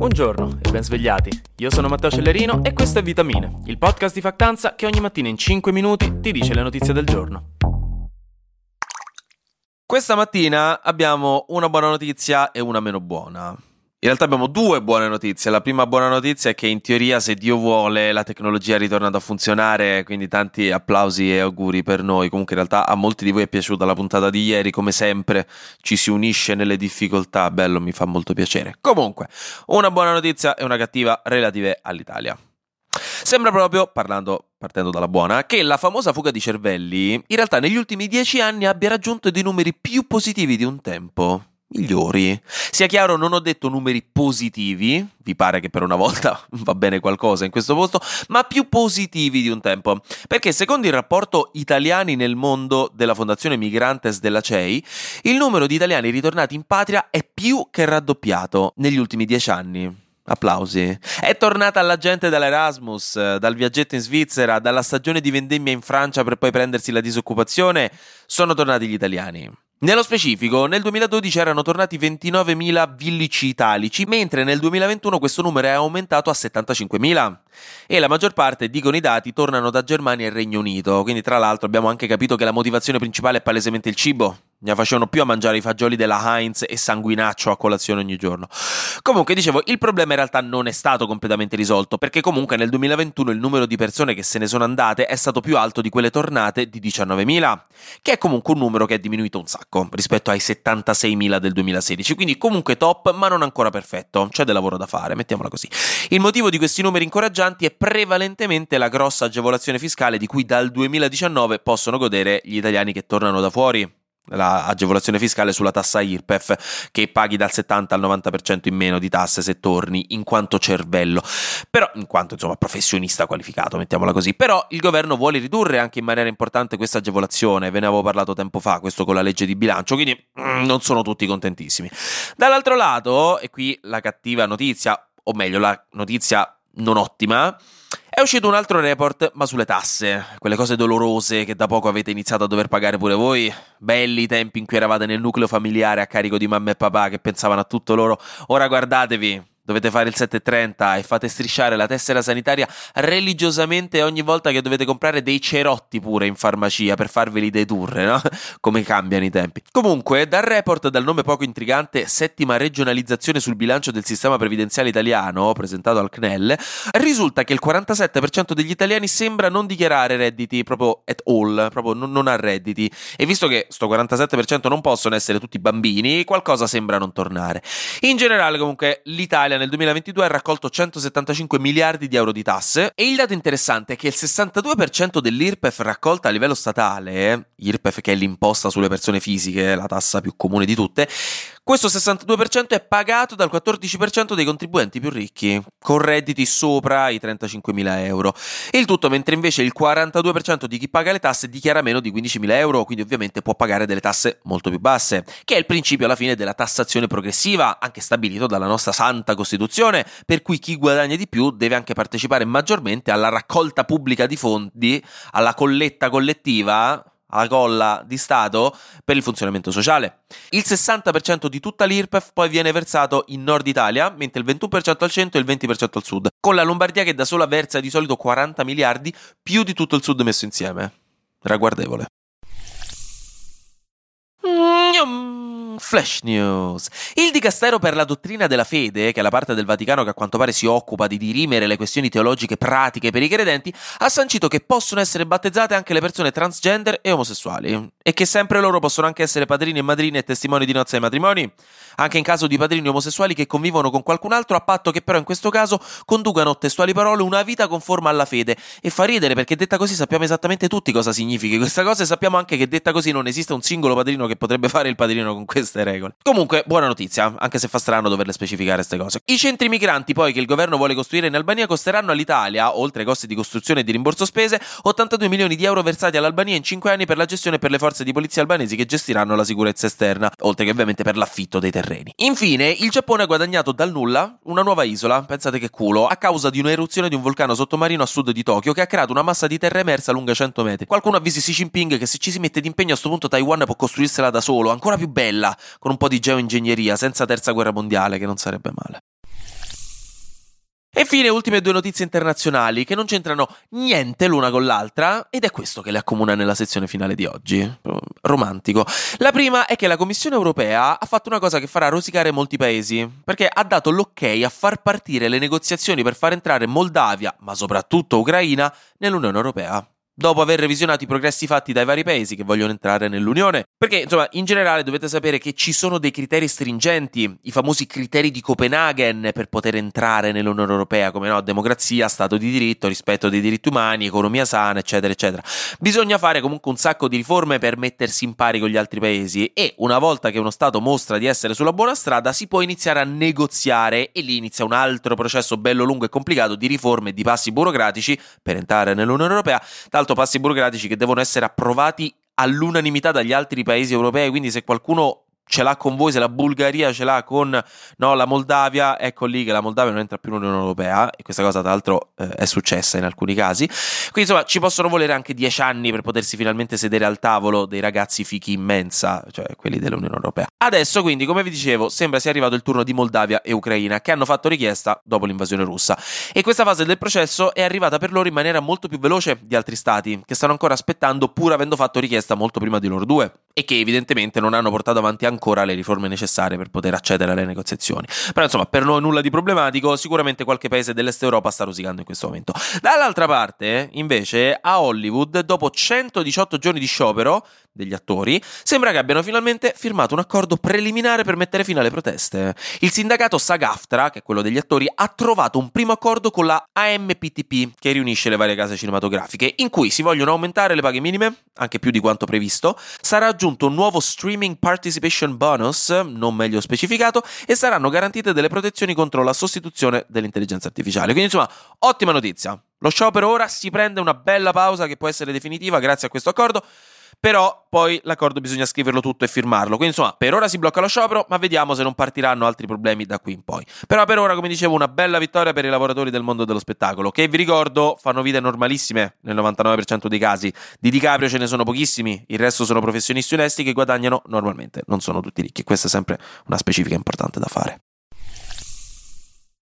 Buongiorno e ben svegliati. Io sono Matteo Cellerino e questo è Vitamine, il podcast di Factanza che ogni mattina in 5 minuti ti dice le notizie del giorno. Questa mattina abbiamo una buona notizia e una meno buona. In realtà abbiamo due buone notizie. La prima buona notizia è che in teoria, se Dio vuole, la tecnologia è ritornata a funzionare, quindi tanti applausi e auguri per noi. Comunque in realtà a molti di voi è piaciuta la puntata di ieri, come sempre ci si unisce nelle difficoltà, bello, mi fa molto piacere. Comunque, una buona notizia e una cattiva relative all'Italia. Sembra proprio, parlando, partendo dalla buona, che la famosa fuga di cervelli in realtà negli ultimi dieci anni abbia raggiunto dei numeri più positivi di un tempo migliori. Sia chiaro, non ho detto numeri positivi, vi pare che per una volta va bene qualcosa in questo posto, ma più positivi di un tempo. Perché secondo il rapporto Italiani nel mondo della Fondazione Migrantes della CEI, il numero di italiani ritornati in patria è più che raddoppiato negli ultimi dieci anni. Applausi. È tornata la gente dall'Erasmus, dal viaggetto in Svizzera, dalla stagione di vendemmia in Francia per poi prendersi la disoccupazione. Sono tornati gli italiani. Nello specifico, nel 2012 erano tornati 29.000 villici italici, mentre nel 2021 questo numero è aumentato a 75.000. E la maggior parte, dicono i dati, tornano da Germania e Regno Unito. Quindi, tra l'altro, abbiamo anche capito che la motivazione principale è palesemente il cibo ne facevano più a mangiare i fagioli della Heinz e sanguinaccio a colazione ogni giorno. Comunque, dicevo, il problema in realtà non è stato completamente risolto, perché comunque nel 2021 il numero di persone che se ne sono andate è stato più alto di quelle tornate di 19.000, che è comunque un numero che è diminuito un sacco rispetto ai 76.000 del 2016, quindi comunque top, ma non ancora perfetto, c'è del lavoro da fare, mettiamola così. Il motivo di questi numeri incoraggianti è prevalentemente la grossa agevolazione fiscale di cui dal 2019 possono godere gli italiani che tornano da fuori l'agevolazione fiscale sulla tassa IRPEF che paghi dal 70 al 90% in meno di tasse se torni in quanto cervello. Però in quanto insomma professionista qualificato mettiamola così. Però il governo vuole ridurre anche in maniera importante questa agevolazione. Ve ne avevo parlato tempo fa questo con la legge di bilancio quindi mm, non sono tutti contentissimi. Dall'altro lato e qui la cattiva notizia o meglio la notizia non ottima è uscito un altro report, ma sulle tasse, quelle cose dolorose che da poco avete iniziato a dover pagare pure voi. Belli i tempi in cui eravate nel nucleo familiare a carico di mamma e papà che pensavano a tutto loro. Ora guardatevi, dovete fare il 730 e fate strisciare la tessera sanitaria religiosamente ogni volta che dovete comprare dei cerotti pure in farmacia per farveli dedurre, no? Come cambiano i tempi. Comunque, dal report dal nome poco intrigante Settima regionalizzazione sul bilancio del sistema previdenziale italiano, presentato al CNEL, risulta che il 47% degli italiani sembra non dichiarare redditi proprio at all, proprio non, non ha redditi. E visto che sto 47% non possono essere tutti bambini, qualcosa sembra non tornare. In generale, comunque, l'Italia nel 2022 ha raccolto 175 miliardi di euro di tasse e il dato interessante è che il 62% dell'IRPEF raccolta a livello statale, IRPEF che è l'imposta sulle persone fisiche, la tassa più comune di tutte, questo 62% è pagato dal 14% dei contribuenti più ricchi, con redditi sopra i 35.000 euro. Il tutto mentre invece il 42% di chi paga le tasse dichiara meno di 15.000 euro, quindi ovviamente può pagare delle tasse molto più basse, che è il principio alla fine della tassazione progressiva, anche stabilito dalla nostra santa Costituzione, per cui chi guadagna di più deve anche partecipare maggiormente alla raccolta pubblica di fondi, alla colletta collettiva alla colla di Stato per il funzionamento sociale. Il 60% di tutta l'IRPEF poi viene versato in Nord Italia, mentre il 21% al centro e il 20% al sud, con la Lombardia che da sola versa di solito 40 miliardi più di tutto il sud messo insieme. Ragguardevole. Flash News. Il Dicastero per la dottrina della fede, che è la parte del Vaticano che a quanto pare si occupa di dirimere le questioni teologiche pratiche per i credenti, ha sancito che possono essere battezzate anche le persone transgender e omosessuali e che sempre loro possono anche essere padrini e madrine e testimoni di nozze ai matrimoni, anche in caso di padrini omosessuali che convivono con qualcun altro, a patto che però in questo caso conducano, testuali parole, una vita conforme alla fede. E fa ridere perché detta così sappiamo esattamente tutti cosa significhi questa cosa e sappiamo anche che detta così non esiste un singolo padrino che potrebbe fare il padrino con queste regole. Comunque, buona notizia, anche se fa strano doverle specificare queste cose. I centri migranti poi che il governo vuole costruire in Albania costeranno all'Italia, oltre ai costi di costruzione e di rimborso spese, 82 milioni di euro versati all'Albania in 5 anni per la gestione per le forze forze di polizia albanesi che gestiranno la sicurezza esterna, oltre che ovviamente per l'affitto dei terreni. Infine, il Giappone ha guadagnato dal nulla una nuova isola, pensate che culo, a causa di un'eruzione di un vulcano sottomarino a sud di Tokyo che ha creato una massa di terra emersa lunga 100 metri. Qualcuno avvisi Xi Jinping che se ci si mette d'impegno a questo punto Taiwan può costruirsela da solo, ancora più bella, con un po' di geoingegneria, senza terza guerra mondiale, che non sarebbe male. E infine, ultime due notizie internazionali che non c'entrano niente l'una con l'altra ed è questo che le accomuna nella sezione finale di oggi. Romantico. La prima è che la Commissione europea ha fatto una cosa che farà rosicare molti paesi, perché ha dato l'ok a far partire le negoziazioni per far entrare Moldavia, ma soprattutto Ucraina, nell'Unione europea dopo aver revisionato i progressi fatti dai vari paesi che vogliono entrare nell'Unione. Perché, insomma, in generale dovete sapere che ci sono dei criteri stringenti, i famosi criteri di Copenaghen per poter entrare nell'Unione Europea, come no, democrazia, Stato di diritto, rispetto dei diritti umani, economia sana, eccetera, eccetera. Bisogna fare comunque un sacco di riforme per mettersi in pari con gli altri paesi e una volta che uno Stato mostra di essere sulla buona strada si può iniziare a negoziare e lì inizia un altro processo bello lungo e complicato di riforme e di passi burocratici per entrare nell'Unione Europea. Tra passi burocratici che devono essere approvati all'unanimità dagli altri paesi europei, quindi se qualcuno ce l'ha con voi, se la Bulgaria ce l'ha con no, la Moldavia, ecco lì che la Moldavia non entra più nell'Unione Europea e questa cosa tra l'altro eh, è successa in alcuni casi. Quindi insomma ci possono volere anche dieci anni per potersi finalmente sedere al tavolo dei ragazzi fichi in mensa, cioè quelli dell'Unione Europea. Adesso quindi, come vi dicevo, sembra sia arrivato il turno di Moldavia e Ucraina che hanno fatto richiesta dopo l'invasione russa e questa fase del processo è arrivata per loro in maniera molto più veloce di altri stati che stanno ancora aspettando pur avendo fatto richiesta molto prima di loro due e che evidentemente non hanno portato avanti ancora le riforme necessarie per poter accedere alle negoziazioni. Però insomma, per noi nulla di problematico, sicuramente qualche paese dell'Est Europa sta rosicando in questo momento. Dall'altra parte, invece, a Hollywood, dopo 118 giorni di sciopero degli attori, sembra che abbiano finalmente firmato un accordo preliminare per mettere fine alle proteste. Il sindacato SAG-AFTRA, che è quello degli attori, ha trovato un primo accordo con la AMPTP, che riunisce le varie case cinematografiche, in cui si vogliono aumentare le paghe minime, anche più di quanto previsto, sarà aggiunto un nuovo Streaming Participation Bonus, non meglio specificato, e saranno garantite delle protezioni contro la sostituzione dell'intelligenza artificiale. Quindi insomma, ottima notizia. Lo sciopero ora si prende una bella pausa che può essere definitiva grazie a questo accordo. Però poi l'accordo bisogna scriverlo tutto e firmarlo. Quindi insomma, per ora si blocca lo sciopero, ma vediamo se non partiranno altri problemi da qui in poi. Però per ora, come dicevo, una bella vittoria per i lavoratori del mondo dello spettacolo, che vi ricordo fanno vite normalissime nel 99% dei casi. Di DiCaprio ce ne sono pochissimi, il resto sono professionisti onesti che guadagnano normalmente, non sono tutti ricchi. Questa è sempre una specifica importante da fare.